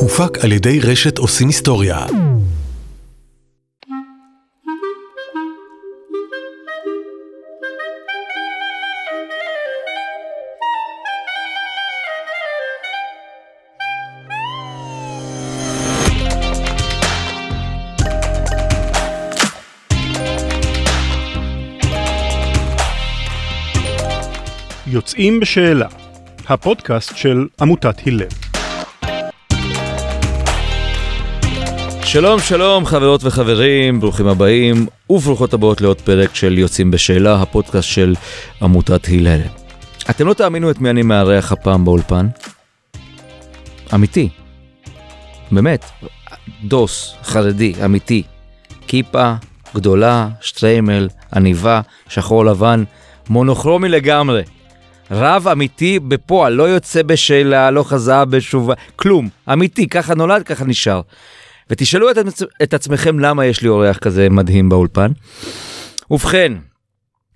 הופק על ידי רשת עושים היסטוריה. יוצאים בשאלה, הפודקאסט של עמותת הלל. שלום שלום חברות וחברים, ברוכים הבאים וברוכות הבאות לעוד פרק של יוצאים בשאלה, הפודקאסט של עמותת הלל. אתם לא תאמינו את מי אני מארח הפעם באולפן. אמיתי. באמת. דוס, חרדי, אמיתי. כיפה, גדולה, שטריימל, עניבה, שחור לבן, מונוכרומי לגמרי. רב אמיתי בפועל, לא יוצא בשאלה, לא חזר בשובה, כלום. אמיתי, ככה נולד, ככה נשאר. ותשאלו את, עצ... את עצמכם למה יש לי אורח כזה מדהים באולפן. ובכן,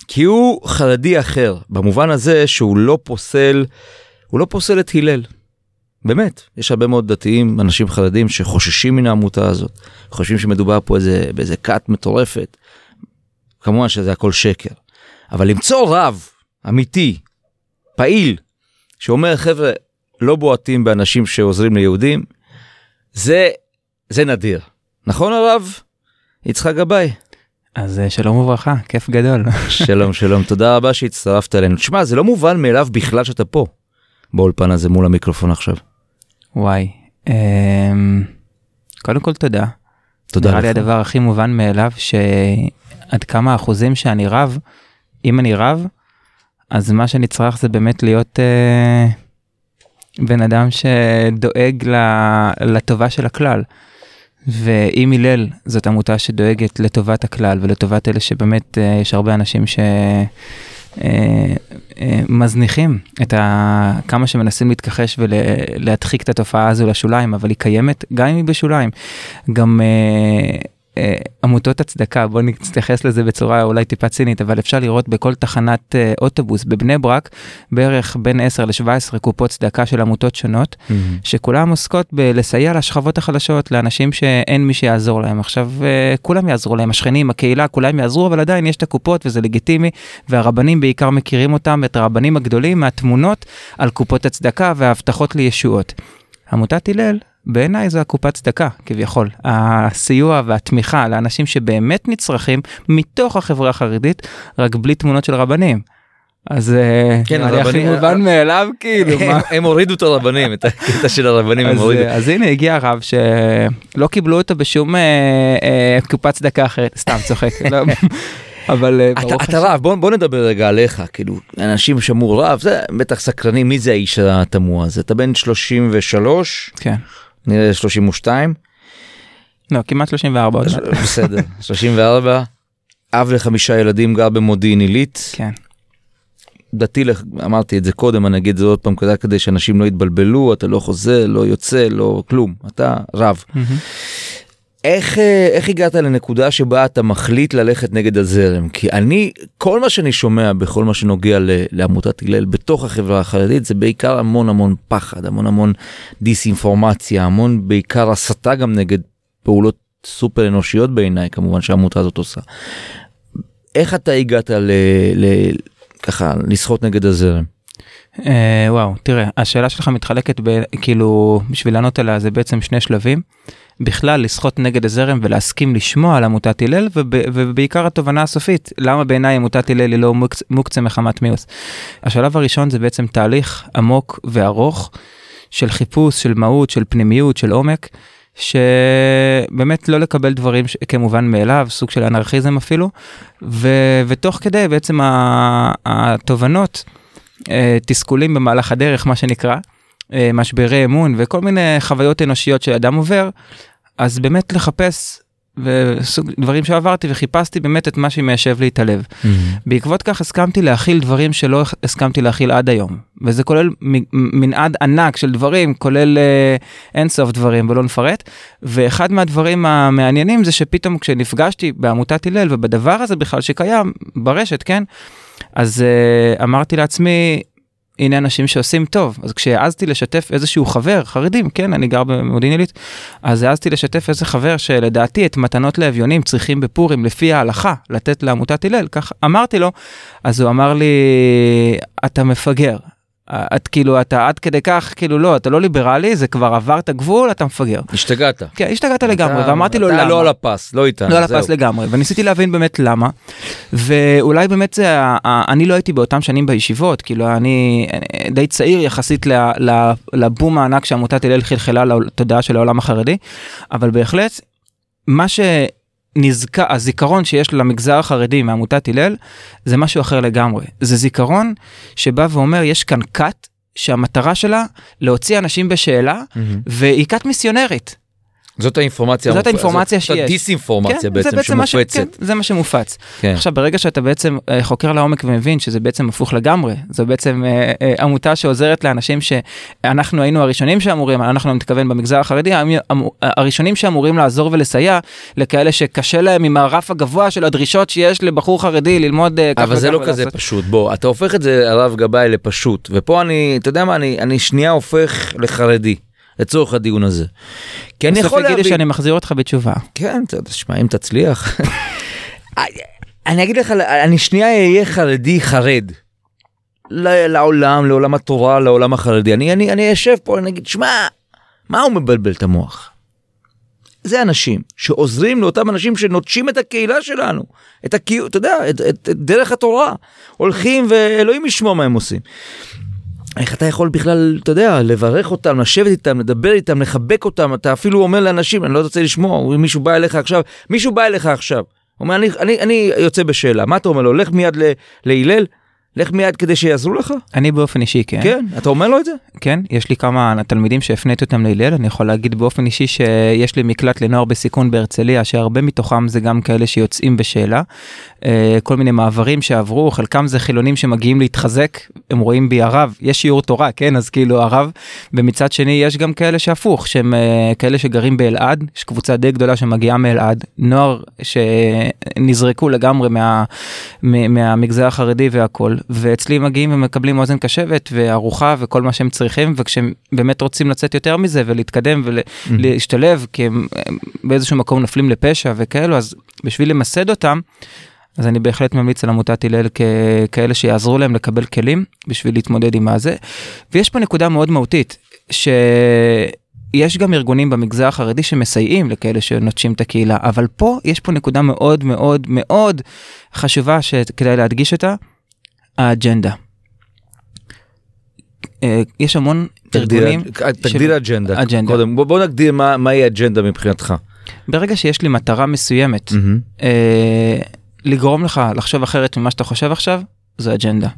כי הוא חרדי אחר, במובן הזה שהוא לא פוסל, הוא לא פוסל את הלל. באמת, יש הרבה מאוד דתיים, אנשים חרדים שחוששים מן העמותה הזאת, חושבים שמדובר פה איזה, באיזה כת מטורפת. כמובן שזה הכל שקר. אבל למצוא רב אמיתי, פעיל, שאומר חבר'ה, לא בועטים באנשים שעוזרים ליהודים, זה, זה נדיר. נכון הרב? יצחק גבאי. אז אה, שלום וברכה, כיף גדול. שלום שלום, תודה רבה שהצטרפת אלינו. תשמע, זה לא מובן מאליו בכלל שאתה פה, באולפן הזה מול המיקרופון עכשיו. וואי, אמ, קודם כל תודה. תודה נראה לך. לי הדבר הכי מובן מאליו שעד כמה אחוזים שאני רב, אם אני רב, אז מה שנצרך זה באמת להיות אה, בן אדם שדואג ל- לטובה של הכלל. ואם הלל זאת עמותה שדואגת לטובת הכלל ולטובת אלה שבאמת אה, יש הרבה אנשים ש... אה, אה, מזניחים את ה... כמה שמנסים להתכחש ולהדחיק את התופעה הזו לשוליים, אבל היא קיימת גם אם היא בשוליים. גם עמותות הצדקה, בוא נתייחס לזה בצורה אולי טיפה צינית, אבל אפשר לראות בכל תחנת אה, אוטובוס בבני ברק בערך בין 10 ל-17 קופות צדקה של עמותות שונות, שכולם עוסקות בלסייע לשכבות החלשות, לאנשים שאין מי שיעזור להם. עכשיו, אה, כולם יעזרו להם, השכנים, הקהילה, כולם יעזרו, אבל עדיין יש את הקופות וזה לגיטימי, והרבנים בעיקר מכירים אותם, את הרבנים הגדולים מהתמונות על קופות הצדקה וההבטחות לישועות. עמותת הלל, בעיניי זו הקופת צדקה, כביכול. הסיוע והתמיכה לאנשים שבאמת נצרכים מתוך החברה החרדית, רק בלי תמונות של רבנים. אז אה, כן, לי הכי הרבנים- מובן מאליו, כאילו, מה? הם, הם הורידו את הרבנים, את הקטע של הרבנים הם אז, הורידו. אה, אז הנה הגיע הרב שלא קיבלו אותו בשום אה, אה, קופת צדקה אחרת, סתם צוחק, לא, אבל אתה, אתה רב, בוא, בוא נדבר רגע עליך, כאילו, אנשים שמעו רב, זה בטח סקרנים, מי זה האיש התמוה הזה? אתה בן 33, כן, נראה 32, לא, כמעט 34 עוד מעט. בסדר, 34, אב לחמישה ילדים, גר במודיעין עילית, כן, דתי, אמרתי את זה קודם, אני אגיד את זה עוד פעם כדי, שאנשים לא יתבלבלו, אתה לא חוזר, לא יוצא, לא כלום, אתה רב. מהמם. איך, אה, איך הגעת לנקודה שבה אתה מחליט ללכת נגד הזרם? כי אני, כל מה שאני שומע בכל מה שנוגע לעמותת הלל בתוך החברה החרדית זה בעיקר המון המון פחד, המון המון דיסאינפורמציה, המון בעיקר הסתה גם נגד פעולות סופר אנושיות בעיניי כמובן שהעמותה הזאת עושה. איך אתה הגעת ל... ל ככה לשחות נגד הזרם? אה, וואו, תראה, השאלה שלך מתחלקת ב... כאילו, בשביל לענות עליה זה בעצם שני שלבים. בכלל, לשחות נגד הזרם ולהסכים לשמוע על עמותת הלל, וב... ובעיקר התובנה הסופית, למה בעיניי עמותת הלל היא לא מוקצ... מוקצה מחמת מיאוס. השלב הראשון זה בעצם תהליך עמוק וארוך של חיפוש, של מהות, של פנימיות, של עומק. שבאמת לא לקבל דברים ש... כמובן מאליו, סוג של אנרכיזם אפילו, ו... ותוך כדי בעצם. התובנות תסכולים במהלך הדרך, מה שנקרא, אה, משברי אמון וכל מיני חוויות אנושיות שאדם עובר, אז באמת לחפש וסוג דברים שעברתי וחיפשתי באמת את מה שמיישב לי את הלב. בעקבות כך הסכמתי להכיל דברים שלא הסכמתי להכיל עד היום, וזה כולל מנעד ענק של דברים, כולל אה, אינסוף דברים ולא נפרט, ואחד מהדברים המעניינים זה שפתאום כשנפגשתי בעמותת הלל ובדבר הזה בכלל שקיים ברשת, כן? אז uh, אמרתי לעצמי, הנה אנשים שעושים טוב. אז כשהעזתי לשתף איזשהו חבר, חרדים, כן, אני גר במודיעין עילית, אז העזתי לשתף איזה חבר שלדעתי את מתנות לאביונים צריכים בפורים לפי ההלכה לתת לעמותת הלל, כך אמרתי לו, אז הוא אמר לי, אתה מפגר. את כאילו אתה עד כדי כך כאילו לא אתה לא ליברלי זה כבר עבר את הגבול אתה מפגר. השתגעת. כן השתגעת לגמרי ואמרתי לו למה. לא על הפס, לא איתנו. לא על. הפס לגמרי וניסיתי להבין באמת למה ואולי באמת זה אני לא הייתי באותם שנים בישיבות כאילו אני די צעיר יחסית לבום הענק שעמותת הלל חלחלה לתודעה של העולם החרדי אבל בהחלט מה שנזכר הזיכרון שיש למגזר החרדי מעמותת הלל זה משהו אחר לגמרי זה זיכרון שבא ואומר יש כאן כת שהמטרה שלה להוציא אנשים בשאלה מהמם. והיא כת מיסיונרית. זאת האינפורמציה. זאת המופ- האינפורמציה זאת שיש. הדיסאינפורמציה זה בעצם ש- שמופצת. כן, זה מה שמופץ. כן. עכשיו ברגע שאתה בעצם אה, חוקר לעומק ומבין שזה בעצם הפוך לגמרי זו בעצם אה, אה, עמותה שעוזרת לאנשים שאנחנו היינו הראשונים שאמורים אנחנו אני מתכוון במגזר החרדי הראשונים שאמורים לעזור ולסייע לכאלה שקשה להם עם הרף הגבוה של הדרישות שיש לבחור חרדי ללמוד אה, כך אבל זה לא כזה ולעשות. פשוט בוא אתה הופך את זה הרב גבאי לפשוט ופה אני אתה יודע מה אני אני שנייה הופך לחרדי לצורך הדיון הזה. כי אני בסוף יכול יגידו להבין שאני מחזיר אותך בתשובה. כן תשמע אם תצליח. אני אגיד לך אני שנייה אהיה חרדי חרד. לעולם לעולם התורה לעולם החרדי אני אני אני אשב פה אני אגיד שמע מה הוא מבלבל את המוח. זה אנשים שעוזרים לאותם אנשים שנוטשים את הקהילה שלנו, את הקיום, אתה יודע, את, את, את דרך התורה. הולכים ואלוהים ישמור מה הם עושים. איך אתה יכול בכלל, אתה יודע, לברך אותם, לשבת איתם, לדבר איתם, לחבק אותם, אתה אפילו אומר לאנשים, אני לא רוצה לשמוע, מישהו בא אליך עכשיו, מישהו בא אליך עכשיו, הוא אומר, אני, אני, אני יוצא בשאלה, מה אתה אומר לו, לך מיד להלל, לך מיד כדי שיעזרו לך? אני באופן אישי כן. כן, אתה אומר לו את זה? כן, יש לי כמה תלמידים שהפניתי אותם להלל, אני יכול להגיד באופן אישי שיש לי מקלט לנוער בסיכון בהרצליה, שהרבה מתוכם זה גם כאלה שיוצאים בשאלה. אה, כל מיני מעברים שעברו, חלקם זה חילונים שמגיעים להתחזק, הם רואים בי הרב, יש שיעור תורה, כן, אז כאילו הרב, ומצד שני יש גם כאלה שהפוך, שהם אה, כאלה שגרים באלעד, יש קבוצה די גדולה שמגיעה מאלעד, נוער שנזרקו לגמרי מה, מ- מהמגזר החרדי והכל, ואצלי מגיעים ומקבלים אוזן קשבת וארוחה וכל מה שהם צריכים, וכשהם באמת רוצים לצאת יותר מזה ולהתקדם ולהשתלב, כי הם הם באיזשהו מקום נופלים לפשע וכאלו, אז בשביל למסד אותם, אז אני בהחלט ממליץ על עמותת הלל ככאלה שיעזרו להם לקבל כלים בשביל להתמודד עם הזה. ויש פה נקודה מאוד מהותית, שיש גם ארגונים במגזר החרדי שמסייעים לכאלה שנוטשים את הקהילה, אבל פה יש פה נקודה מאוד מאוד מאוד חשובה שכדאי להדגיש אותה, האג'נדה. אה, יש המון ארגונים, תגדיר של- אג'נדה. אג'נדה. קודם, בוא, בוא נגדיר מה, מהי אג'נדה מבחינתך. ברגע שיש לי מטרה מסוימת, מהמם. אה, לגרום לך לחשוב אחרת ממה שאתה חושב עכשיו, זו אג'נדה.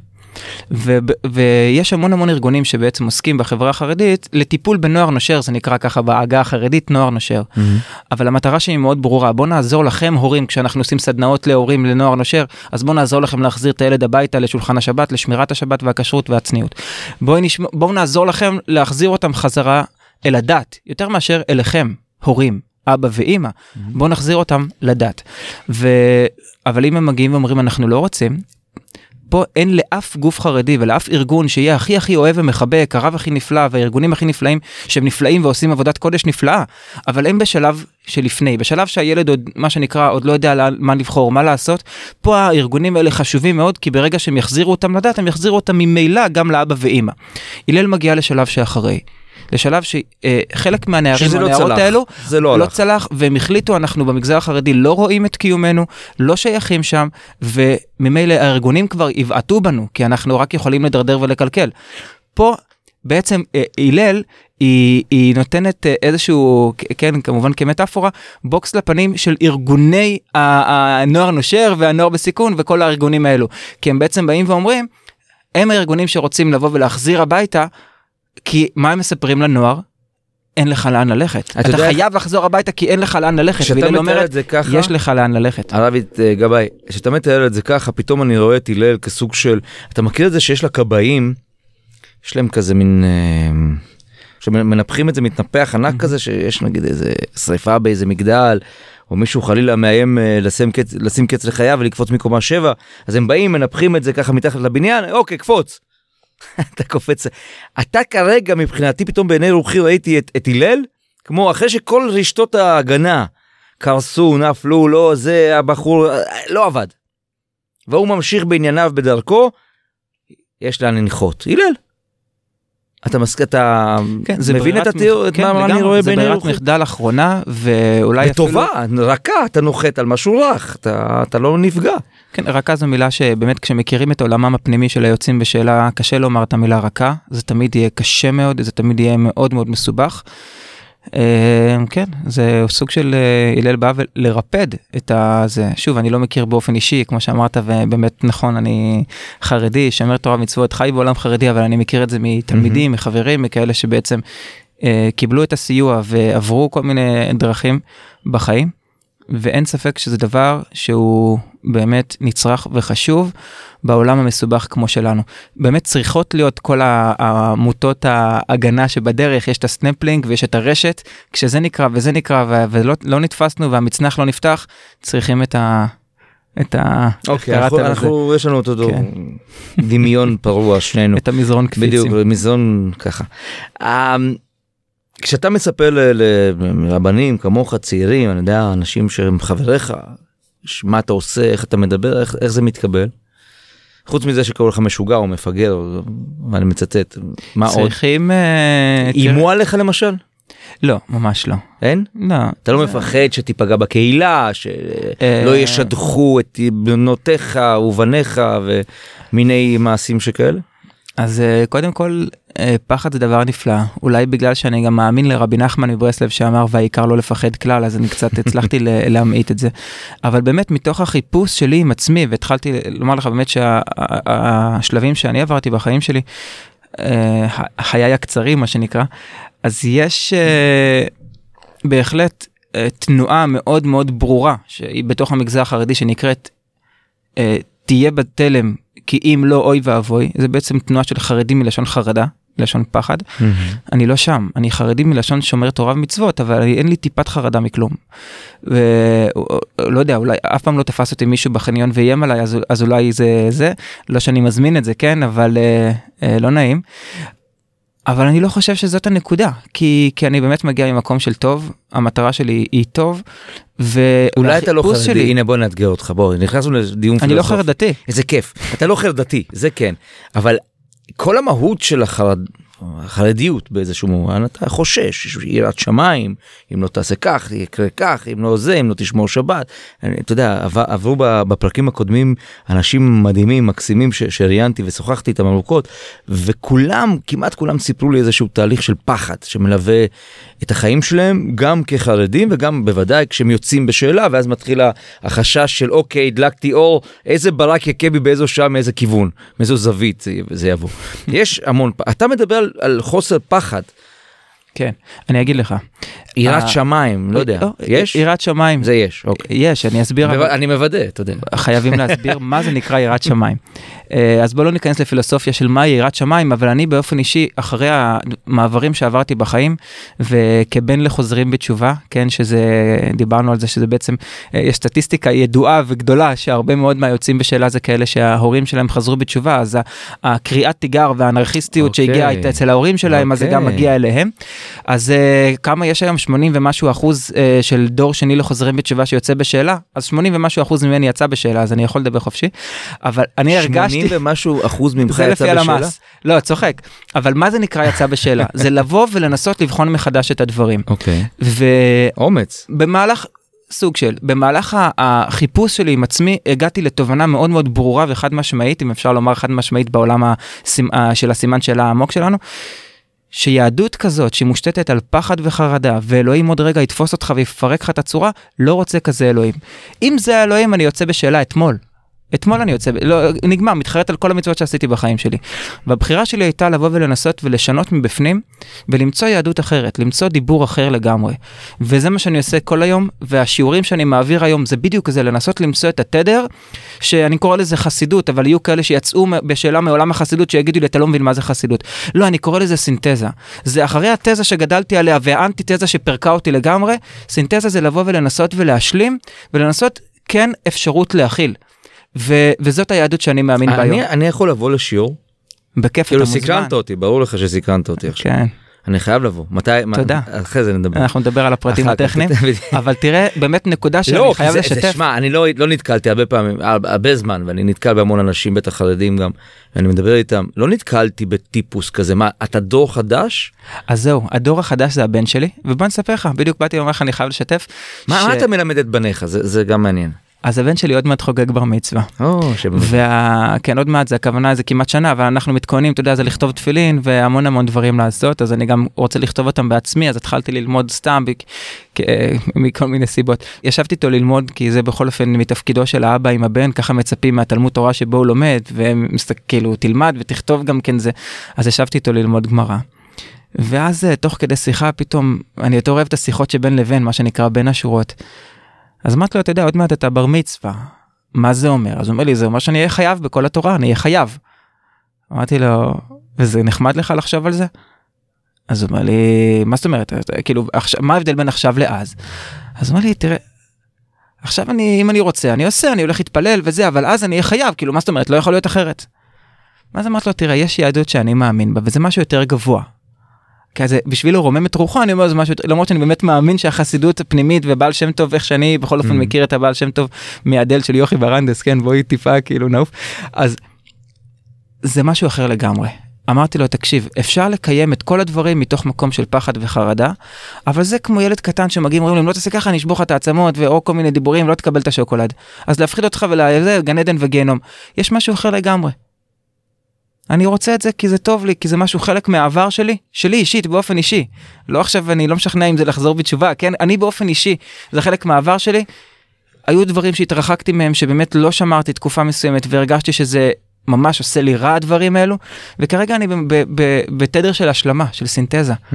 ו- ויש המון המון ארגונים שבעצם עוסקים בחברה החרדית לטיפול בנוער נושר, זה נקרא ככה בעגה החרדית נוער נושר. מהמם. אבל המטרה שלי מאוד ברורה, בוא נעזור לכם הורים כשאנחנו עושים סדנאות להורים לנוער נושר, אז בוא נעזור לכם להחזיר את הילד הביתה לשולחן השבת, לשמירת השבת והכשרות והצניעות. בואו נשמע, בואו נעזור לכם להחזיר אותם חזרה אל הדת, יותר מאשר אליכם, הורים. אבא ואימא, בואו נחזיר אותם לדת. ו... אבל אם הם מגיעים ואומרים אנחנו לא רוצים, פה אין לאף גוף חרדי ולאף ארגון שיהיה הכי הכי אוהב ומחבק, הרב הכי נפלא והארגונים הכי נפלאים, שהם נפלאים ועושים עבודת קודש נפלאה, אבל הם בשלב שלפני, בשלב שהילד עוד, מה שנקרא, עוד לא יודע מה לבחור, מה לעשות, פה הארגונים האלה חשובים מאוד, כי ברגע שהם יחזירו אותם לדת, הם יחזירו אותם ממילא גם לאבא ואימא. הלל מגיע לשלב שאחרי. לשלב שחלק מהנערים שזה לא והנערות צלח. האלו זה לא לא. צלח והם החליטו אנחנו במגזר החרדי לא רואים את קיומנו לא שייכים שם וממילא הארגונים כבר יבעטו בנו כי אנחנו רק יכולים לדרדר ולקלקל. פה בעצם אה, הלל היא, היא נותנת אה, איזשהו כן כמובן כמטאפורה בוקס לפנים של ארגוני הנוער נושר והנוער בסיכון וכל הארגונים האלו כי הם בעצם באים ואומרים הם הארגונים שרוצים לבוא ולהחזיר הביתה כי מה הם מספרים לנוער? אין לך לאן ללכת. אתה, יודע איך- חייב לחזור הביתה כי אין לך לאן ללכת. כשאתה מתאר את זה ככה, יש לך לאן ללכת. הרבית אה, גבאי, כשאתה מתאר את זה ככה, פתאום אני רואה את הלל כסוג של, אתה מכיר את זה שיש לכבאים, יש להם כזה מין, אה, שמנפחים את זה מתנפח ענק כזה, שיש נגיד איזה שריפה באיזה מגדל, או מישהו חלילה מאיים אה, לשים קץ, לשים קץ לחייו ולקפוץ מקומה שבע, אז הם באים, מנפחים את זה ככה מתחת לבניין, אוקיי, קפוץ. אתה קופץ. אתה כרגע מבחינתי פתאום בעיני רוחי ראיתי את, את הלל, כמו אחרי שכל רשתות ההגנה קרסו, נפלו, לא זה, הבחור, לא עבד. והוא ממשיך בענייניו בדרכו, יש לאן לנחות. הלל. אתה מסק... אתה כן, זה מבין את ברירת התיאור, את כן, מה אני רואה זה בעיני ברירת רוחי? מחדל אחרונה, ואולי אפילו... בטובה, רכה, אתה נוחת על משהו רך, אתה, אתה לא נפגע. כן, רכה זו מילה שבאמת כשמכירים את עולמם הפנימי של היוצאים בשאלה, קשה לומר את המילה רכה, זה תמיד יהיה קשה מאוד, זה תמיד יהיה מאוד מאוד מסובך. אה, כן, זה סוג של אה, הלל בא לרפד את הזה. שוב, אני לא מכיר באופן אישי, כמו שאמרת, ובאמת נכון, אני חרדי, שומר תורה ומצוות, חי בעולם חרדי, אבל אני מכיר את זה מתלמידים, מחברים, מכאלה שבעצם אה, קיבלו את הסיוע ועברו כל מיני דרכים בחיים. ואין ספק שזה דבר שהוא באמת נצרך וחשוב בעולם המסובך כמו שלנו. באמת צריכות להיות כל העמותות ההגנה שבדרך, יש את הסנפלינג ויש את הרשת, כשזה נקרא וזה נקרא ולא לא נתפסנו והמצנח לא נפתח, צריכים את ה... את ה... אוקיי, קראת אנחנו? אנחנו, יש לנו את אותו כן. דמיון פרוע שנינו. את המזרון קפיצים. בדיוק, מזון ככה. כשאתה ל- לרבנים כמוך צעירים, אני יודע, אנשים שהם חבריך, מה אתה עושה, איך אתה מדבר, איך, איך זה מתקבל? חוץ מזה שקוראים לך משוגע או מפגר, ואני מצטט, מה עוד? צריכים... אה, איימו עליך למשל? לא, ממש לא. אין? לא. אתה לא מפחד שתיפגע בקהילה, אה, שלא ישדכו את בנותיך ובניך ומיני מעשים שכאלה? אז אה, קודם כל אה, פחד זה דבר נפלא. אולי בגלל שאני גם מאמין לרבי נחמן מברסלב שאמר והעיקר לא לפחד כלל אז אני קצת הצלחתי להמעיט את זה. אבל באמת מתוך החיפוש שלי עם עצמי והתחלתי לומר לך באמת שהשלבים שאני עברתי בחיים שלי אה, חיי הקצרים מה שנקרא אז יש בהחלט תנועה מאוד מאוד ברורה שהיא בתוך המגזר החרדי שנקראת תהיה בתלם כי אם לא אוי ואבוי זה בעצם תנועה של חרדים מלשון חרדה מלשון פחד אני לא שם אני חרדי מלשון שומר תורה ומצוות אבל אני, אין לי טיפת חרדה מכלום. ולא יודע אולי אף פעם לא תפס אותי מישהו בחניון ואיים עליי אז, אז אולי זה זה לא שאני מזמין את זה כן אבל אה, אה, לא נעים. אבל אני לא חושב שזאת הנקודה כי כי אני באמת מגיע ממקום של טוב המטרה שלי היא טוב. אולי אתה לא חרדי, שלי- הנה בוא נאתגר אותך, בוא, נכנסנו לדיון אני לא פילוסופי. חרדתי. איזה כיף, אתה לא חרדתי, זה כן, אבל כל המהות של החרד... החרדיות באיזשהו מובן, אתה חושש, יש יראת שמיים, אם לא תעשה כך, יקרה כך, אם לא זה, אם לא תשמור שבת. אני- אתה יודע, עבר- עברו בפרקים הקודמים אנשים מדהימים, מקסימים, שראיינתי ושוחחתי איתם ארוכות, וכולם, כמעט כולם סיפרו לי איזשהו תהליך של פחד שמלווה את החיים שלהם, גם כחרדים וגם בוודאי כשהם יוצאים בשאלה, ואז מתחיל החשש של אוקיי, הדלקתי אור, איזה ברק יכה בי באיזו שעה, מאיזה כיוון, מאיזו זווית זה, זה יבוא. יש המון, אתה מדבר על, על חוסר פחד, כן אני אגיד לך. יראת אה, שמיים, לא יודע, יש? יראת שמיים. זה יש, אוקיי. יש אני אסביר. אני מוודא, אתה יודע. חייבים להסביר מה זה נקרא יראת שמיים. אה, אז בוא לא ניכנס לפילוסופיה של מהי יראת שמיים, אבל אני באופן אישי, אחרי המעברים שעברתי בחיים, וכבן לחוזרים בתשובה, כן, שזה, דיברנו על זה שזה בעצם, אה, יש סטטיסטיקה ידועה וגדולה, שהרבה מאוד מהיוצאים בשאלה זה כאלה שההורים שלהם חזרו בתשובה, אז הקריאת תיגר והאנרכיסטיות אוקיי. שהגיעה איתה אצל ההורים שלהם, אז זה גם אוקיי. מגיע אליהם. אז אה, כמה יש היום 80 ומשהו אחוז אה, של דור שני לחוזרים בתשובה שיוצא בשאלה אז 80 ומשהו אחוז ממני יצא בשאלה אז אני יכול לדבר חופשי אבל אני הרגשתי 80 ומשהו אחוז ממך זה יצא לפי בשאלה? הלמ"ס לא צוחק אבל מה זה נקרא יצא בשאלה זה לבוא ולנסות לבחון מחדש את הדברים אוקיי. ובמהלך אומץ. סוג של במהלך החיפוש שלי עם עצמי הגעתי לתובנה מאוד מאוד ברורה וחד משמעית אם אפשר לומר חד משמעית בעולם הסימ- של הסימן שאלה העמוק שלנו. שיהדות כזאת שמושתתת על פחד וחרדה ואלוהים עוד רגע יתפוס אותך ויפרק לך את הצורה לא רוצה כזה אלוהים. אם זה האלוהים אני יוצא בשאלה אתמול. אתמול אני יוצא, לא, נגמר, מתחרט על כל המצוות שעשיתי בחיים שלי. והבחירה שלי הייתה לבוא ולנסות ולשנות מבפנים ולמצוא יהדות אחרת, למצוא דיבור אחר לגמרי. וזה מה שאני עושה כל היום, והשיעורים שאני מעביר היום זה בדיוק זה, לנסות למצוא את התדר, שאני קורא לזה חסידות, אבל יהיו כאלה שיצאו בשאלה מעולם החסידות שיגידו לי, אתה לא מבין מה זה חסידות. לא, אני קורא לזה סינתזה. זה אחרי התזה שגדלתי עליה והאנטי-תזה שפירקה אותי לגמרי, סינתזה זה לבוא ולנסות ולהשלים, ולנסות כן אפשרות להכיל. ו- וזאת היהדות שאני מאמין בה היום. אני, אני יכול לבוא לשיעור בכיף אתה כאילו מוזמן. סקרנת אותי, ברור לך שסקרנת אותי עכשיו. כן, אני חייב לבוא. מתי? תודה. אחרי זה נדבר. אנחנו נדבר על הפרטים. הטכניים, אבל תראה, באמת נקודה שאני לא, חייב זה- זה- לשתף. שמע, אני לא, לא נתקלתי הרבה פעמים, הרבה זמן, ואני נתקל בהמון אנשים, בטח חרדים גם, ואני מדבר איתם, לא נתקלתי בטיפוס כזה, מה, אתה דור חדש? אז זהו, הדור החדש זה הבן שלי, ובוא נספר לך, בדיוק באתי לומר לך, אני חייב לשתף. מה, ש- מה אתה מלמד את בניך? זה, זה גם מעניין. אז הבן שלי עוד מעט חוגג בר מצווה. או, שבאמת. וה... כן, עוד מעט זה הכוונה, זה כמעט שנה, ואנחנו מתכוננים, אתה יודע, זה לכתוב תפילין והמון המון דברים לעשות, אז אני גם רוצה לכתוב אותם בעצמי, אז התחלתי ללמוד סתם, בכ... כ... מכל מיני סיבות. ישבתי איתו ללמוד, כי זה בכל אופן מתפקידו של האבא עם הבן, ככה מצפים מהתלמוד תורה שבו הוא לומד, וכאילו, תלמד ותכתוב גם כן זה. אז ישבתי איתו ללמוד גמרא. ואז אה, תוך כדי שיחה פתאום, אני יותר אוהב את השיחות שבין לבין, מה שנקרא בין השורות. אז אמרתי לו, אתה יודע, עוד מעט אתה בר מצווה. מה זה אומר? אז הוא אומר לי, זה אומר שאני אהיה חייב בכל התורה, אני אהיה חייב. אמרתי לו, וזה נחמד לך לחשוב על זה? אז הוא אומר לי, מה זאת אומרת? כאילו, עכשיו, מה ההבדל בין עכשיו לאז? אז הוא אומר לי, תראה, עכשיו אני, אם אני רוצה, אני עושה, אני הולך להתפלל וזה, אבל אז אני אהיה חייב, כאילו, מה זאת אומרת? לא יכול להיות אחרת. ואז אמרתי לו, תראה, יש יהדות שאני מאמין בה, וזה משהו יותר גבוה. כי זה בשביל לרומם את רוחו אני אומר זה משהו למרות שאני באמת מאמין שהחסידות הפנימית ובעל שם טוב איך שאני בכל אופן Mm. מכיר את הבעל שם טוב מהדל של יוכי ברנדס כן בואי טיפה כאילו נעוף אז זה משהו אחר לגמרי. אמרתי לו תקשיב אפשר לקיים את כל הדברים מתוך מקום של פחד וחרדה אבל זה כמו ילד קטן שמגיעים אומרים לו אם לא תעשה ככה אני אשבור לך את העצמות ואו כל מיני דיבורים לא תקבל את השוקולד אז להפחיד אותך ולזה גן עדן וגיהנום יש משהו אחר לגמרי. אני רוצה את זה כי זה טוב לי כי זה משהו חלק מהעבר שלי שלי אישית באופן אישי לא עכשיו אני לא משכנע אם זה לחזור בתשובה כן אני באופן אישי זה חלק מהעבר שלי. היו דברים שהתרחקתי מהם שבאמת לא שמרתי תקופה מסוימת והרגשתי שזה ממש עושה לי רע הדברים האלו וכרגע אני בתדר של השלמה של סינתזה. Mm.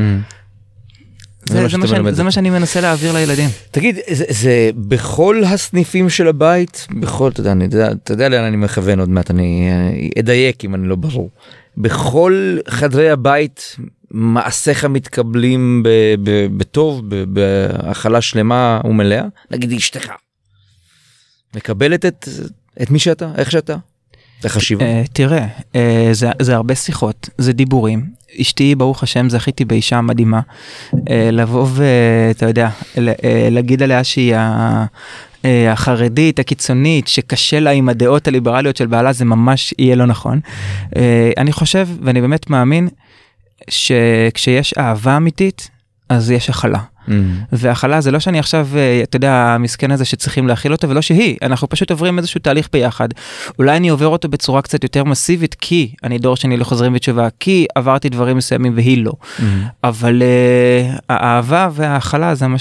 זה זה, מה שאני, זה מה שאני מנסה להעביר לילדים. תגיד, זה, זה בכל הסניפים של הבית, בכל, אתה יודע, אני אתה יודע לאן אני מכוון עוד מעט, אני אה, אדייק אם אני לא ברור. בכל חדרי הבית מעשיך מתקבלים ב, ב, בטוב, ב, בהכלה שלמה ומלאה? נגיד אשתך. מקבלת את, את מי שאתה, איך שאתה? את החשיבה. אה, תראה, אה, זה, זה הרבה שיחות, זה דיבורים. אשתי, ברוך השם, זכיתי באישה מדהימה. אה, לבוא ואתה יודע, אה, להגיד עליה שהיא אה, החרדית, הקיצונית, שקשה לה עם הדעות הליברליות של בעלה, זה ממש יהיה לא נכון. אני חושב, ואני באמת מאמין, שכשיש אהבה אמיתית, אז יש הכלה. Mm. והכלה זה לא שאני עכשיו, אה, אתה יודע, המסכן הזה שצריכים להכיל אותו, ולא שהיא, אנחנו פשוט עוברים איזשהו תהליך ביחד. אולי אני עובר אותו בצורה קצת יותר מסיבית, כי אני דור שני לחוזרים בתשובה, כי עברתי דברים מסוימים והיא לא. Mm. אבל uh, האהבה וההכלה זה מה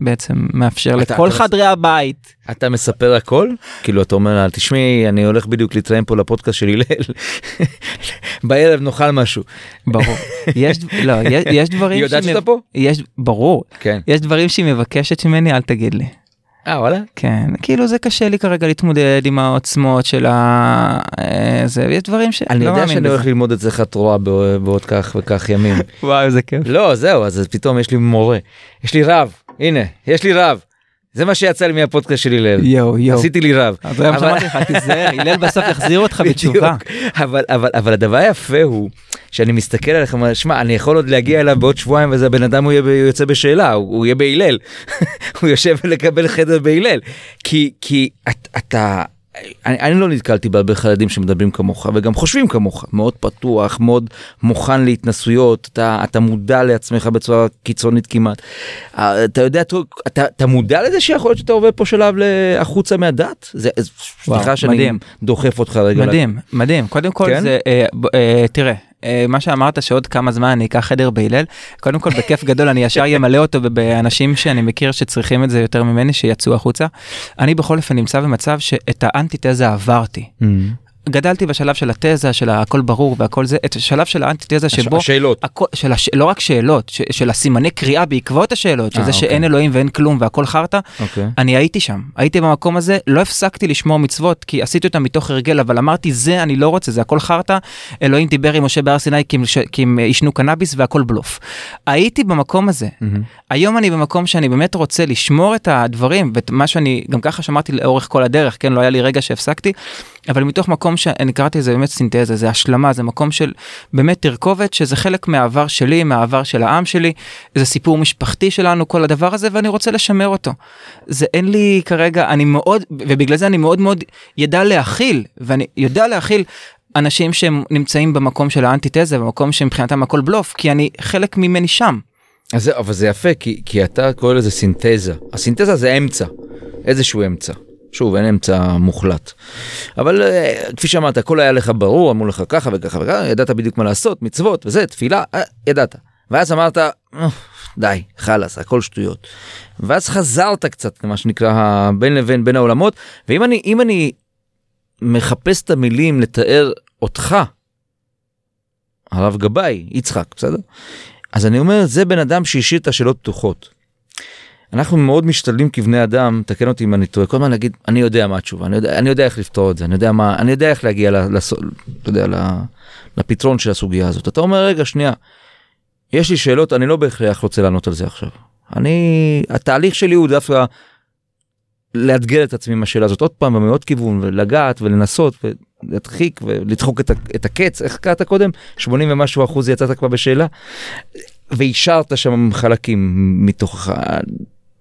שבעצם מאפשר אתה- לכל אתה- חדרי הבית. אתה מספר הכל? כאילו אתה אומר לה, תשמעי, אני הולך בדיוק להתראיין פה לפודקאסט של הלל, בערב נאכל משהו. ברור. יש, לא, יש, יש דברים היא יודעת שאתה פה? יש, ברור. כן. יש דברים שהיא מבקשת ממני, אל תגיד לי. אה וואלה? כן, כאילו זה קשה לי כרגע להתמודד עם העוצמות של ה... זה, יש דברים שאני אני לא יודע שאני הולך בזה. ללמוד אצלך תורה בעוד בעוד כך וכך ימים. וואו, איזה כיף. לא, זהו, אז פתאום יש לי מורה. יש לי רב, הנה, יש לי רב. זה מה שיצא לי מהפודקאסט של הלל. יואו, יואו. עשיתי לי רב. אז היום שמעתי לך, תיזהר, הלל בסוף יחזיר אותך. בתשובה. אבל אבל אבל הדבר היפה הוא שאני מסתכל עליך שמע אני יכול עוד להגיע אליו בעוד שבועיים וזה הבן אדם הוא יוצא בשאלה הוא, הוא יהיה בהלל הוא יושב לקבל חדר בהלל כי כי את, אתה. אני, אני לא נתקלתי בהרבה חרדים שמדברים כמוך וגם חושבים כמוך מאוד פתוח מאוד מוכן להתנסויות אתה אתה מודע לעצמך בצורה קיצונית כמעט. אה, אתה יודע אתה, אתה, אתה מודע לזה שיכול להיות שאתה עובר פה שלב החוצה מהדת זה סליחה שאני מדהים. דוחף אותך רגע. מדהים, מדהים. קודם כל כן? זה, אה, אה, תראה, אה, מה שאמרת שעוד כמה זמן אני אקח חדר בהלל, קודם כל בכיף גדול אני ישר אמלא אותו באנשים שאני מכיר שצריכים את זה יותר ממני שיצאו החוצה. אני בכל אופן נמצא במצב שאת האנטיתזה עברתי. גדלתי בשלב של התזה, של הכל ברור והכל זה, את השלב של האנטיתזה שבו... השאלות. הכל, של הש... לא רק שאלות, ש... של הסימני קריאה בעקבות השאלות, שזה אה, שאין אוקיי. אלוהים ואין כלום והכל חרטא, אוקיי. אני הייתי שם, הייתי במקום הזה, לא הפסקתי לשמור מצוות כי עשיתי אותם מתוך הרגל, אבל אמרתי זה אני לא רוצה, זה הכל חרטא, אלוהים דיבר עם משה בהר סיני כי הם, עישנו קנאביס והכל בלוף. הייתי במקום הזה, מהמם. היום אני במקום שאני באמת רוצה לשמור את הדברים ואת מה שאני גם ככה שמעתי לאורך כל הדרך כן לא היה לי רגע שהפסקתי אבל מתוך מקום שאני קראתי לזה באמת סינתזה, זה השלמה, זה מקום של באמת תרכובת שזה חלק מהעבר שלי, מהעבר של העם שלי, זה סיפור משפחתי שלנו, כל הדבר הזה, ואני רוצה לשמר אותו. זה אין לי כרגע, אני מאוד, ובגלל זה אני מאוד מאוד ידע להכיל, ואני יודע להכיל אנשים שהם נמצאים במקום של האנטיתזה, במקום שמבחינתם הכל בלוף, כי אני חלק ממני שם. אז זה, אבל זה יפה, כי, כי אתה קורא לזה סינתזה. הסינתזה זה אמצע, איזשהו אמצע. שוב, אין אמצע מוחלט. אבל אה, כפי שאמרת, הכל היה לך ברור, אמרו לך ככה וככה וככה, ידעת בדיוק מה לעשות, מצוות וזה, תפילה, אה, ידעת. ואז אמרת, "אה, די, חלאס, הכל שטויות. ואז חזרת קצת למה שנקרא בין לבין בין העולמות, ואם אני, אני מחפש את המילים לתאר אותך, הרב גבאי, יצחק, בסדר? אז אני אומר, זה בן אדם שהשאיר את השאלות פתוחות. אנחנו מאוד משתדלים כבני אדם, תקן אותי אם אני טועה, כל הזמן להגיד, אני יודע מה התשובה, אני יודע, אני יודע איך לפתור את זה, אני יודע מה, אני יודע איך להגיע, לס, יודע, לפתרון של הסוגיה הזאת. אתה אומר, רגע, שנייה, יש לי שאלות, אני לא בהכרח רוצה לענות על זה עכשיו. אני, התהליך שלי הוא דווקא לאתגר את עצמי עם השאלה הזאת עוד פעם במאות כיוון ולגעת ולנסות ולהדחיק ולדחוק את, את הקץ איך קראת קודם 80 ומשהו אחוז יצאת כבר בשאלה והשארת שם חלקים מתוך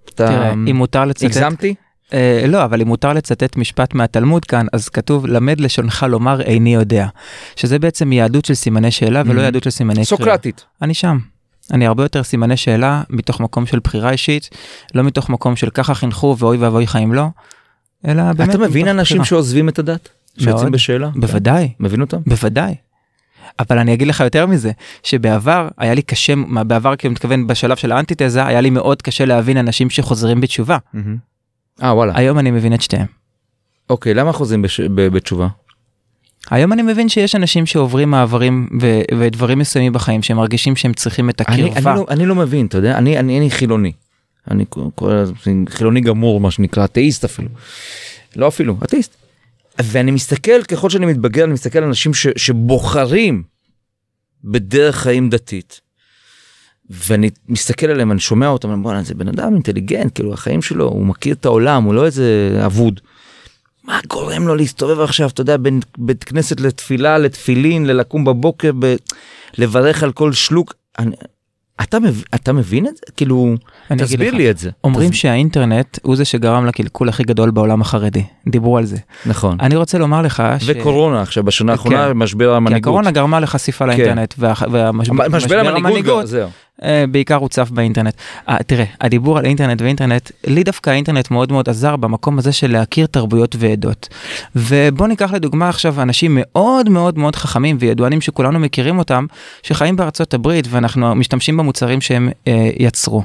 תראה, אם מותר לצטט, הגזמתי אה, לא, אבל אם מותר לצטט משפט מהתלמוד כאן, אז כתוב, למד לשונך לומר איני יודע. שזה בעצם יהדות של סימני שאלה ולא Mhm. יהדות של סימני קריאה. סוקרטית אני שם. אני הרבה יותר סימני שאלה מתוך מקום של בחירה אישית, לא מתוך מקום של ככה חינכו ואוי ואבוי חיים לא, אלא באמת אתה מבין אנשים בחירה. שעוזבים את הדת שיוצאים. בשאלה בוודאי, מבין אותם בוודאי. אבל אני אגיד לך יותר מזה, שבעבר היה לי קשה, מה בעבר אני מתכוון בשלב של האנטיתזה, היה לי מאוד קשה להבין אנשים שחוזרים בתשובה. אה וואלה היום אני מבין את שתיהם. אוקיי למה חוזרים בש- ב- בתשובה היום אני מבין שיש אנשים שעוברים מעברים ו- ודברים מסוימים בחיים שהם מרגישים שהם צריכים את אני, הקרבה. אני, לא, אני לא מבין, אתה יודע, אני, אני, אני חילוני. אני חילוני גמור, מה שנקרא, אתאיסט אפילו. לא אפילו, אתאיסט. ואני מסתכל, ככל שאני מתבגר, אני מסתכל על אנשים ש, שבוחרים בדרך חיים דתית. ואני מסתכל עליהם, אני שומע אותם, אני אומר, זה בן אדם אינטליגנט, כאילו החיים שלו, הוא מכיר את העולם, הוא לא איזה אבוד. מה גורם לו להסתובב עכשיו, אתה יודע, בין בית כנסת לתפילה, לתפילין, ללקום בבוקר, ב... לברך על כל שלוק. אני... אתה, מב... אתה מבין את זה? כאילו, תסביר. לי את זה. אומרים תס... שהאינטרנט הוא זה שגרם לקלקול הכי גדול בעולם החרדי. דיברו על זה. נכון. אני רוצה לומר לך ש... וקורונה עכשיו, בשנה האחרונה, כן. משבר כי המנהיגות. הקורונה גרמה לחשיפה לאינטרנט, וה- והמשבר משבר המנהיגות, זהו. אה, בעיקר הוצף באינטרנט. אה, תראה, הדיבור על אינטרנט ואינטרנט, לי דווקא האינטרנט מאוד מאוד עזר במקום הזה של להכיר תרבויות ועדות. ובוא ניקח לדוגמה עכשיו אנשים מאוד מאוד מאוד חכמים וידוענים שכולנו מכירים אותם, שחיים בארצות הברית ואנחנו משתמשים במוצרים שהם אה, יצרו.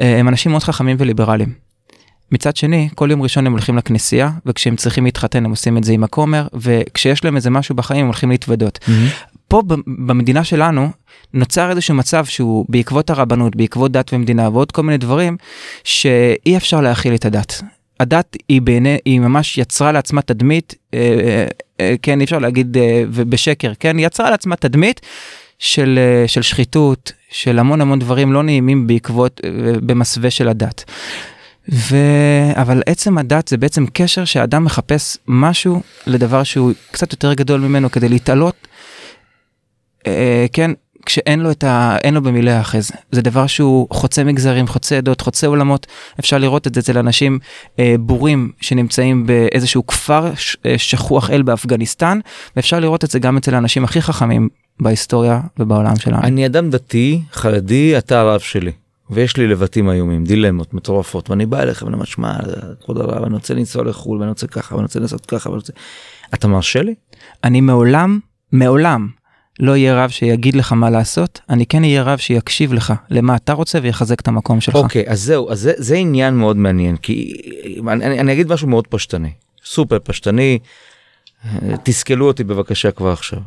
אה, הם אנשים מאוד חכמים וליברליים. מצד שני, כל יום ראשון הם הולכים לכנסייה, וכשהם צריכים להתחתן הם עושים את זה עם הכומר, וכשיש להם איזה משהו בחיים הם הולכים להתוודות. פה במדינה שלנו נוצר איזשהו מצב שהוא בעקבות הרבנות, בעקבות דת ומדינה ועוד כל מיני דברים, שאי אפשר להכיל את הדת. הדת היא בעיני, היא ממש יצרה לעצמה תדמית, אה, אה, אה, כן, אי אפשר להגיד אה, ובשקר, כן, יצרה לעצמה תדמית של, אה, של שחיתות, של המון המון דברים לא נעימים בעקבות, אה, במסווה של הדת. ו... אבל עצם הדת זה בעצם קשר שאדם מחפש משהו לדבר שהוא קצת יותר גדול ממנו כדי להתעלות, כן, כשאין לו את ה... אין לו במילה להיאחז. זה דבר שהוא חוצה מגזרים, חוצה עדות, חוצה עולמות. אפשר לראות את זה אצל אנשים אה, בורים שנמצאים באיזשהו כפר ש... אה, שכוח אל באפגניסטן, ואפשר לראות את זה גם אצל האנשים הכי חכמים בהיסטוריה ובעולם שלנו. אני אדם דתי, חרדי, אתה הרב שלי. ויש לי לבטים איומים, דילמות מטורפות, ואני בא אליך ואני אומר, שמע, כבוד הרב, אני רוצה לנסוע לחו"ל, ואני רוצה ככה, ואני רוצה לעשות ככה, ואני רוצה... אתה מרשה לי? אני מעולם, מעולם לא יהיה רב שיגיד לך מה לעשות, אני כן אהיה רב שיקשיב לך למה אתה רוצה ויחזק את המקום שלך. אוקיי, אז זהו, אז זה, זה עניין מאוד מעניין, כי אני, אני, אגיד משהו מאוד פשטני, סופר פשטני, אה, תסכלו אותי בבקשה כבר עכשיו.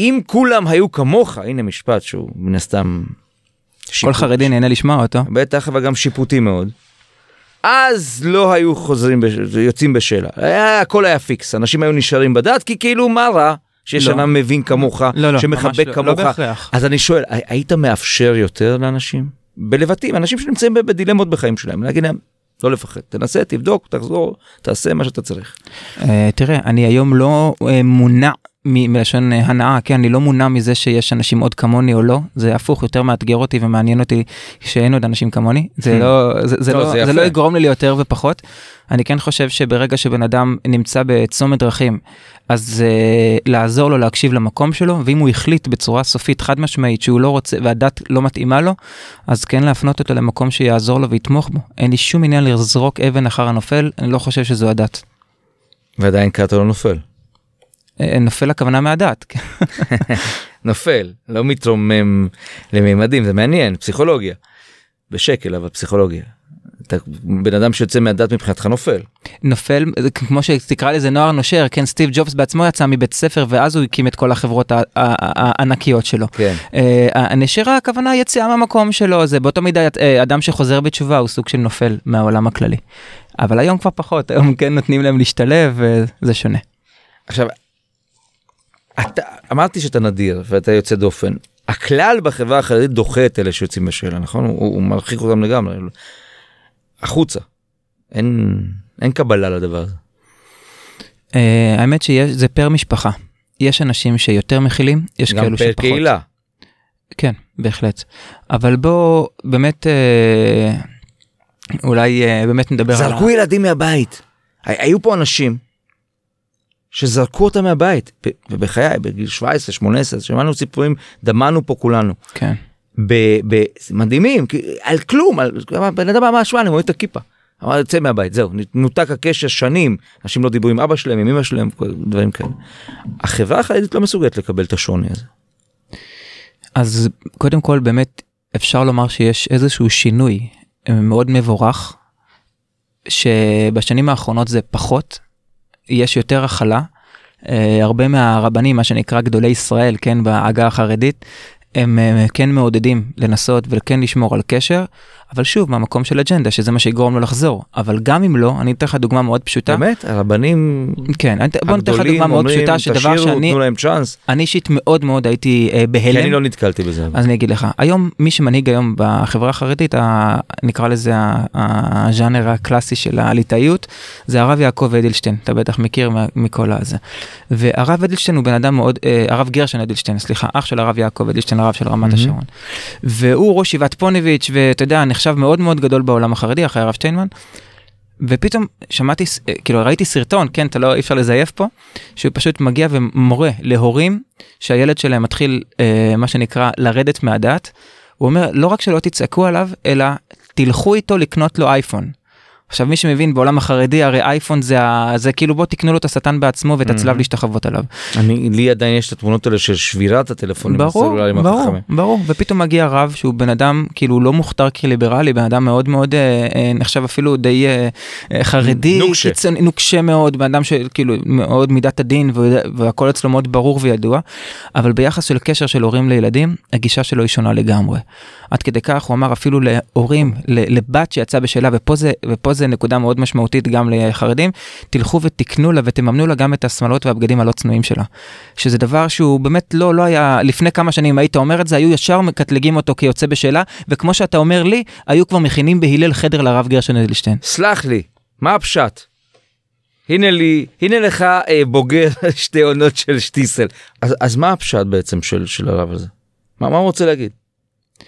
אם כולם היו כמוך, הנה משפט שהוא מן הסתם... כל חרדי נהנה לשמוע אותו. בטח, אבל גם שיפוטי מאוד. אז לא היו חוזרים, בש... יוצאים בשאלה. היה, הכל היה פיקס, אנשים היו נשארים בדת, כי כאילו מה רע שיש לא. מבין כמוך, לא, לא, שמחבק לא, כמוך. לא בהכרח. אז אני שואל, היית מאפשר יותר לאנשים? בלבטים, אנשים שנמצאים בדילמות בחיים שלהם, להגיד להם, לא לפחד. תנסה, תבדוק, תחזור, תעשה מה שאתה צריך. אה, תראה, אני היום לא אה, מונע מלשון אה, הנאה, כן, אני לא מונע מזה שיש אנשים עוד כמוני או לא, זה הפוך, יותר מאתגר אותי ומעניין אותי שאין עוד אנשים כמוני, זה Hmm. לא, זה, זה, לא, לא, זה זה. לא יגרום לי ליותר ופחות. אני כן חושב שברגע שבן אדם נמצא בצומת דרכים, אז uh, לעזור לו להקשיב למקום שלו, ואם הוא החליט בצורה סופית חד משמעית שהוא לא רוצה והדת לא מתאימה לו, אז כן להפנות אותו למקום שיעזור לו ויתמוך בו. אין לי שום עניין לזרוק אבן אחר הנופל, אני לא חושב שזו הדת. ועדיין קאטו לא נופל. אה, נופל הכוונה מהדת. כן. נופל, לא מתרומם למימדים, זה מעניין, פסיכולוגיה. בשקל, אבל פסיכולוגיה. אתה בן אדם שיוצא מהדת מבחינתך נופל. נופל כמו שתקרא לזה נוער נושר כן סטיב ג'ובס בעצמו יצא מבית ספר ואז הוא הקים את כל החברות הענקיות שלו. כן. אה, הנשירה הכוונה יציאה מהמקום שלו זה באותו מידה אה, אדם שחוזר בתשובה הוא סוג של נופל מהעולם הכללי. אבל היום כבר פחות היום כן נותנים להם להשתלב וזה שונה. עכשיו, אתה, אמרתי שאתה נדיר ואתה יוצא דופן. הכלל בחברה החרדית דוחה את אלה שיוצאים בשאלה, נכון? הוא, הוא מרחיק אותם לגמרי. החוצה. אין, אין קבלה לדבר הזה. אה, האמת שיש זה פר משפחה. יש אנשים שיותר מכילים יש גם כאלו פר שפחות. קהילה. כן, בהחלט. אבל בוא באמת אה, אולי אה, באמת נדבר על... זרקו ילדים מהבית. היו פה אנשים שזרקו אותם מהבית, ובחיי, בגיל 17, 18, שמענו סיפורים, דמענו פה כולנו. כן. ב- ב- מדהימים, על כלום, על, בן אדם אמר, שמע, אני רואה את הכיפה. אמר, יוצא מהבית, זהו, נותק הקשר שנים, אנשים לא דיברו עם אבא שלהם, עם אמא שלהם, דברים כאלה. החברה החרדית לא מסוגלת לקבל את השוני הזה. אז קודם כל באמת אפשר לומר שיש איזשהו שינוי אה, מאוד מבורך, שבשנים האחרונות זה פחות, יש יותר הכלה. אה, הרבה מהרבנים, מה שנקרא גדולי ישראל, כן, בעגה החרדית, הם אה, כן מעודדים לנסות וכן לשמור על קשר, אבל שוב, מהמקום של אג'נדה, שזה מה שיגרום לו לחזור. אבל גם אם לא, אני אתן לך דוגמה מאוד פשוטה. באמת, הרבנים כן, אני- בוא ניתן לך דוגמה מאוד פשוטה, שדבר תשאירו, שאני תנו להם צ'אנס, אני אישית מאוד מאוד הייתי אה, כי בהלם. אני לא נתקלתי בזה. אז אני אגיד לך, היום מי שמנהיג היום בחברה החרדית, ה, נקרא לזה הז'אנר הקלאסי של הליטאיות, זה הרב יעקב אדלשטיין, אתה בטח מכיר מכל הזה. והרב אדלשטיין הוא בן אדם מאוד, אה, הרב גרשן אדלשטיין, סליחה, אח של הרב יעקב אדלשטיין, הרב של רמת. השרון. והוא ראש ישיבת פוניביץ', ואתה יודע, נחשב מאוד מאוד גדול בעולם החרדי, אחרי הרב שטיינמן. ופתאום שמעתי, אה, כאילו ראיתי סרטון, כן, אתה לא, אי אפשר לזייף פה, שהוא פשוט מגיע ומורה להורים שהילד שלהם מתחיל, אה, מה שנקרא, לרדת מהדעת. הוא אומר, לא רק שלא תצעקו עליו, אלא תלכו איתו לקנות לו אייפון. עכשיו מי שמבין בעולם החרדי הרי אייפון זה, ה- זה כאילו בוא תקנו לו את השטן בעצמו ואת הצלב Mhm. להשתחוות עליו. אני, לי עדיין יש את התמונות האלה של שבירת הטלפונים ברור, הסלולריים ברור, החכמים. ברור, ופתאום מגיע רב שהוא בן אדם כאילו לא מוכתר כליברלי, בן אדם מאוד מאוד אה, אה, נחשב אפילו די אה, חרדי, נוקשה. קיצוני, נוקשה מאוד, בן אדם שכאילו מאוד מידת הדין והכל אצלו מאוד ברור וידוע, אבל ביחס של קשר של הורים לילדים, הגישה שלו היא שונה לגמרי. עד כדי כך הוא אמר אפילו להורים, לבת שיצאה בשאלה, ופה זה, ופה זה נקודה מאוד משמעותית גם לחרדים, תלכו ותקנו לה ותממנו לה גם את השמלות והבגדים הלא צנועים שלה. שזה דבר שהוא באמת לא, לא היה, לפני כמה שנים היית אומר את זה, היו ישר מקטלגים אותו כיוצא בשאלה, וכמו שאתה אומר לי, היו כבר מכינים בהלל חדר לרב גרשון אדלשטיין. סלח לי, מה הפשט? הנה לי, הנה לך אה, בוגר שתי עונות של שטיסל. אז, אז מה הפשט בעצם של, של הרב הזה? מה, מה הוא רוצה להגיד?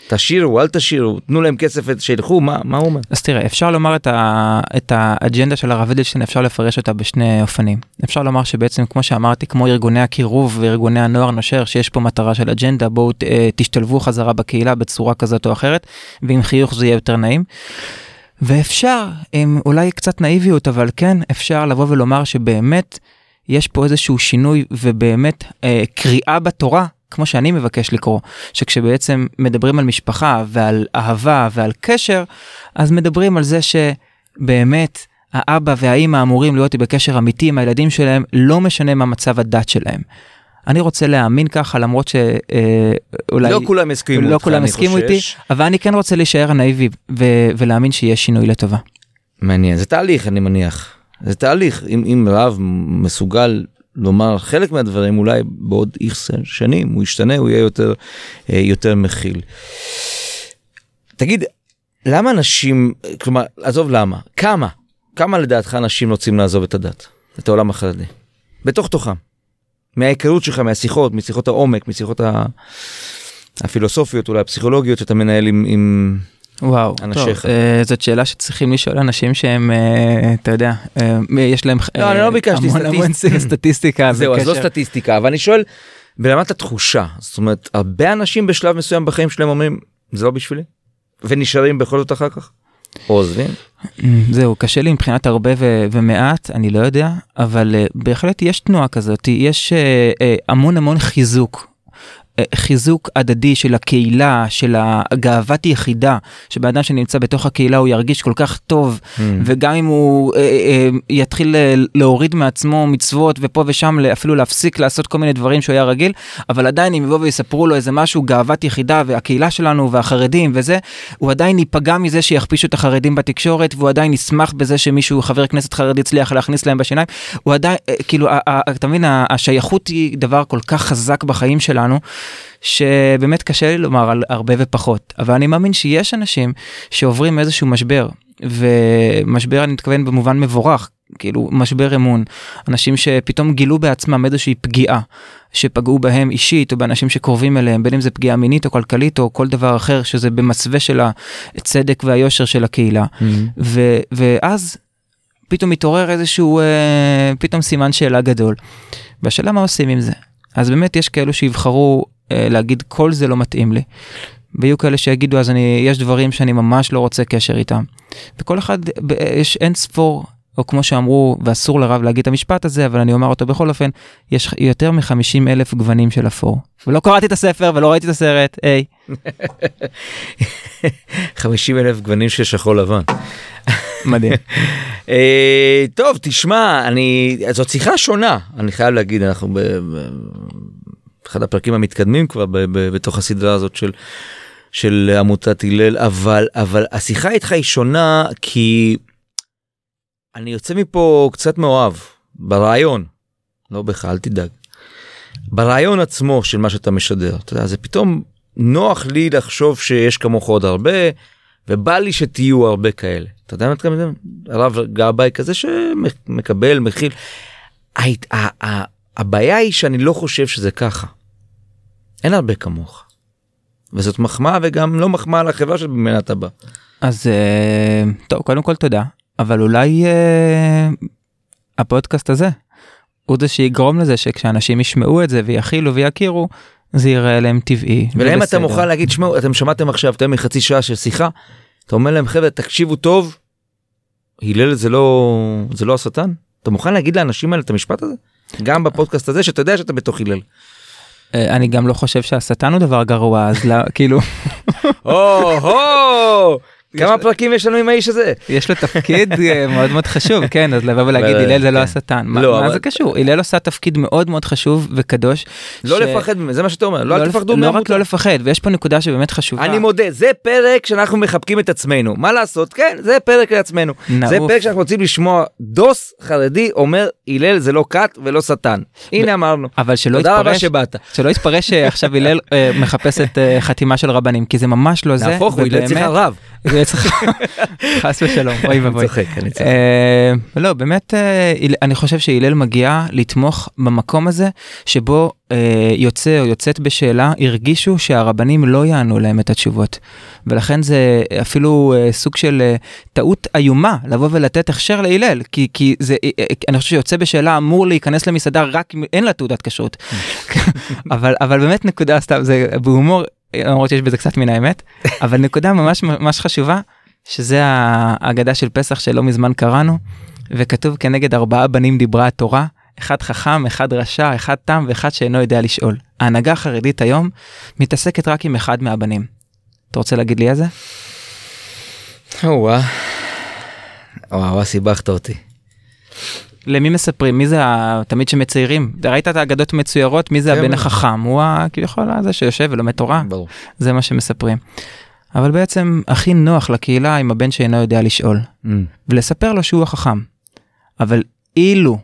תשאירו, אל תשאירו, תנו להם כסף, שילכו, מה, מה הוא אומר? אז תראה, אפשר לומר את, ה, את האג'נדה של הרב אדלשטיין, אפשר לפרש אותה בשני אופנים. אפשר לומר שבעצם, כמו שאמרתי, כמו ארגוני הקירוב וארגוני הנוער נושר, שיש פה מטרה של אג'נדה, בואו אה, תשתלבו חזרה בקהילה בצורה כזאת או אחרת, ועם חיוך זה יהיה יותר נעים. ואפשר, עם אולי קצת נאיביות, אבל כן, אפשר לבוא ולומר שבאמת יש פה איזשהו שינוי ובאמת אה, קריאה בתורה, כמו שאני מבקש לקרוא, שכשבעצם מדברים על משפחה ועל אהבה ועל קשר, אז מדברים על זה שבאמת האבא והאימא אמורים להיות בקשר אמיתי עם הילדים שלהם, לא משנה מה מצב הדת שלהם. אני רוצה להאמין ככה למרות שאולי לא כולם הסכימו לא אותך, כולם הסכימו. איתי אבל אני כן רוצה להישאר נאיבי ו- ולהאמין שיש שינוי לטובה. מעניין, זה תהליך אני מניח. זה תהליך, אם, אם רב מסוגל לומר חלק מהדברים, אולי בעוד איקס שנים הוא ישתנה, הוא יהיה יותר, אה, יותר מכיל. תגיד, למה אנשים, כלומר, עזוב למה, כמה, כמה לדעתך אנשים רוצים לעזוב את הדת, את העולם החרדי, בתוך תוכם, מההיכרות שלך, מהשיחות, משיחות העומק, משיחות. הפילוסופיות, אולי הפסיכולוגיות שאתה מנהל עם, עם וואו, אנשיך. טוב, אה, זאת שאלה שצריכים לשאול אנשים שהם, אה, אתה יודע, אה, יש להם לא, אני לא ביקשתי המון המון סטטיסט- סטטיסטיקה. זהו, אז לא סטטיסטיקה, אבל אני שואל, ברמת התחושה, זאת אומרת, הרבה אנשים בשלב מסוים בחיים שלהם אומרים, זה לא בשבילי, ונשארים בכל זאת אחר כך, או עוזבים. זהו, קשה לי מבחינת הרבה ו- ומעט, אני לא יודע, אבל uh, בהחלט יש תנועה כזאת, יש uh, uh, המון המון חיזוק. אה, חיזוק הדדי של הקהילה, של הגאוות יחידה, שבן אדם שנמצא בתוך הקהילה הוא ירגיש כל כך טוב, Hmm. וגם אם הוא אה, אה, יתחיל אה, להוריד מעצמו מצוות ופה ושם אפילו להפסיק לעשות כל מיני דברים שהוא היה רגיל, אבל עדיין אם יבואו ויספרו לו איזה משהו גאוות יחידה והקהילה שלנו והחרדים וזה, הוא עדיין ייפגע מזה שיכפישו את החרדים בתקשורת והוא עדיין ישמח בזה שמישהו חבר כנסת חרדי הצליח להכניס להם בשיניים, הוא עדיין אה, כאילו אתה מבין השייכות היא דבר כל כך חזק בחיים שלנו. שבאמת קשה לי לומר על הרבה ופחות, אבל אני מאמין שיש אנשים שעוברים איזשהו משבר, ומשבר אני מתכוון במובן מבורך, כאילו משבר אמון, אנשים שפתאום גילו בעצמם איזושהי פגיעה שפגעו בהם אישית או באנשים שקרובים אליהם, בין אם זה פגיעה מינית או כלכלית או כל דבר אחר שזה במסווה של הצדק והיושר של הקהילה, ו, ואז פתאום מתעורר איזשהו אה, פתאום סימן שאלה גדול. והשאלה מה עושים עם זה. אז באמת יש כאלו שיבחרו להגיד כל זה לא מתאים לי. ויהיו כאלה שיגידו אז אני יש דברים שאני ממש לא רוצה קשר איתם. וכל אחד ב- יש אין ספור או כמו שאמרו ואסור לרב להגיד את המשפט הזה אבל אני אומר אותו בכל אופן יש יותר מ-50 אלף גוונים של אפור. ולא קראתי את הספר ולא ראיתי את הסרט היי 50 אלף גוונים של שחור לבן. מדהים. אה, טוב, תשמע, אני, זאת שיחה שונה, אני חייב להגיד, אנחנו באחד הפרקים המתקדמים כבר ב- ב- בתוך הסדרה הזאת של, של עמותת הלל, אבל, אבל השיחה איתך היא שונה כי אני יוצא מפה קצת מאוהב, ברעיון, לא בך, אל תדאג. ברעיון עצמו של מה שאתה משדר, אתה יודע, זה פתאום נוח לי לחשוב שיש כמוך עוד הרבה, ובא לי שתהיו הרבה כאלה. אתה יודע מה אתה מתכוון? הרב גבאי כזה שמקבל, מכיל. הבעיה היא שאני לא חושב שזה ככה. אין הרבה כמוך. וזאת מחמאה וגם לא מחמאה לחברה שממנה אתה בא. אז אה, טוב קודם כל תודה אבל אולי אה, הפודקאסט הזה הוא זה שיגרום לזה שכשאנשים ישמעו את זה ויכילו ויכירו זה יראה להם טבעי. ולהם אתה ובסדר. מוכן להגיד, שמעו, אתם שמעתם עכשיו יותר מחצי שעה של שיחה, אתה אומר להם, חבר'ה, תקשיבו טוב, הלל זה לא, זה לא השטן? אתה מוכן להגיד לאנשים האלה את המשפט הזה? גם בפודקאסט הזה, שאתה יודע שאתה בתוך הלל. אה, אני גם לא חושב שהשטן הוא דבר גרוע אז לא, כאילו או-הו! כמה פרקים יש לנו עם האיש הזה? יש לו תפקיד אה, מאוד מאוד חשוב כן אז לבוא ולהגיד הלל זה לא כן. השטן מה, לא, זה קשור הלל עושה תפקיד מאוד מאוד חשוב וקדוש. לא לפחד ממנו, זה מה שאתה אומר, לא אל לפ- תפחדו לא רק. לא לפחד ויש פה נקודה שבאמת חשובה. אני מודה, זה פרק שאנחנו מחבקים את עצמנו. מה לעשות? כן, זה פרק לעצמנו. זה פרק שאנחנו רוצים לשמוע דוס חרדי אומר הלל זה לא כת ולא שטן. הנה אמרנו. אבל שלא תודה רבה יתפרש שבאת. שלא יתפרש שעכשיו הלל אה, מחפש את אה, חתימה של רבנים כי זה ממש לא זה. נהפוך הוא, הלל צריך הרב. צריך- חס ושלום אוי אני ואבוי. צוחק, אני צוחק. אה, לא באמת אה, אני חושב שהלל מגיעה לתמוך במקום הזה שבו אה, יוצא או יוצאת בשאלה הרגישו שהרבנים לא יענו להם את התשובות ולכן זה אפילו סוג של טעות איומה לבוא ולתת הכשר להלל כי כי זה אני חושב שיוצא בשאלה אמור להיכנס למסעדה רק אם אין לה תעודת כשרות אבל אבל באמת נקודה סתם זה בהומור למרות שיש בזה קצת מן האמת אבל נקודה ממש ממש חשובה שזה ההגדה של פסח שלא מזמן קראנו, וכתוב כנגד ארבעה בנים דיברה התורה, אחד חכם, אחד רשע, אחד תם ואחד שאינו יודע לשאול. ההנהגה החרדית היום מתעסקת רק עם אחד מהבנים. אתה רוצה להגיד לי איזה? וואו, וואו, סיבכת אותי. למי מספרים? מי זה. תמיד שמציירים? ראית את האגדות מצוירות? מי זה כן. הבן החכם? הוא כביכול הזה שיושב ולומד תורה? ברור. זה מה שמספרים. אבל בעצם הכי נוח לקהילה עם הבן שאינו יודע לשאול. ולספר לו שהוא החכם. אבל אילו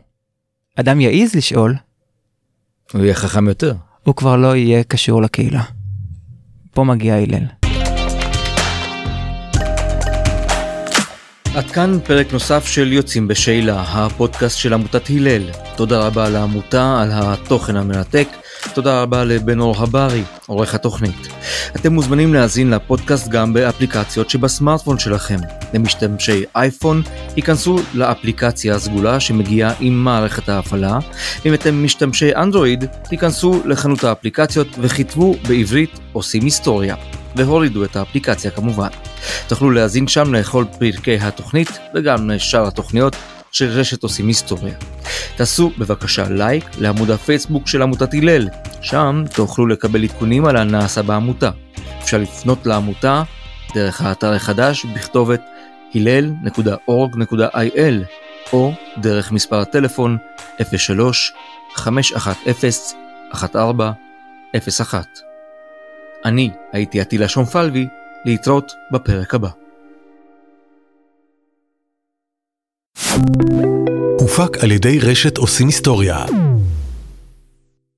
אדם יעז לשאול, הוא יהיה חכם יותר. הוא כבר לא יהיה קשור לקהילה. פה מגיע הלל. עד כאן פרק נוסף של יוצאים בשאלה, הפודקאסט של עמותת הלל. תודה רבה לעמותה על התוכן המרתק, תודה רבה לבן אור הברי, עורך התוכנית. אתם מוזמנים להאזין לפודקאסט גם באפליקציות שבסמארטפון שלכם. למשתמשי אייפון, היכנסו לאפליקציה הסגולה שמגיעה עם מערכת ההפעלה. אם אתם משתמשי אנדרואיד, היכנסו לחנות האפליקציות וכתבו בעברית עושים היסטוריה. והורידו את האפליקציה כמובן. תוכלו להאזין שם לכל פרקי התוכנית וגם לשאר התוכניות של רשת עושים היסטוריה. תעשו בבקשה לייק לעמוד הפייסבוק של עמותת הלל, שם תוכלו לקבל עדכונים על הנעשה בעמותה. אפשר לפנות לעמותה דרך האתר החדש בכתובת הלל.org.il או דרך מספר הטלפון 03 510 1401. אני הייתי עטילה שומפלבי, להתראות בפרק הבא. הופק על ידי רשת עושים היסטוריה.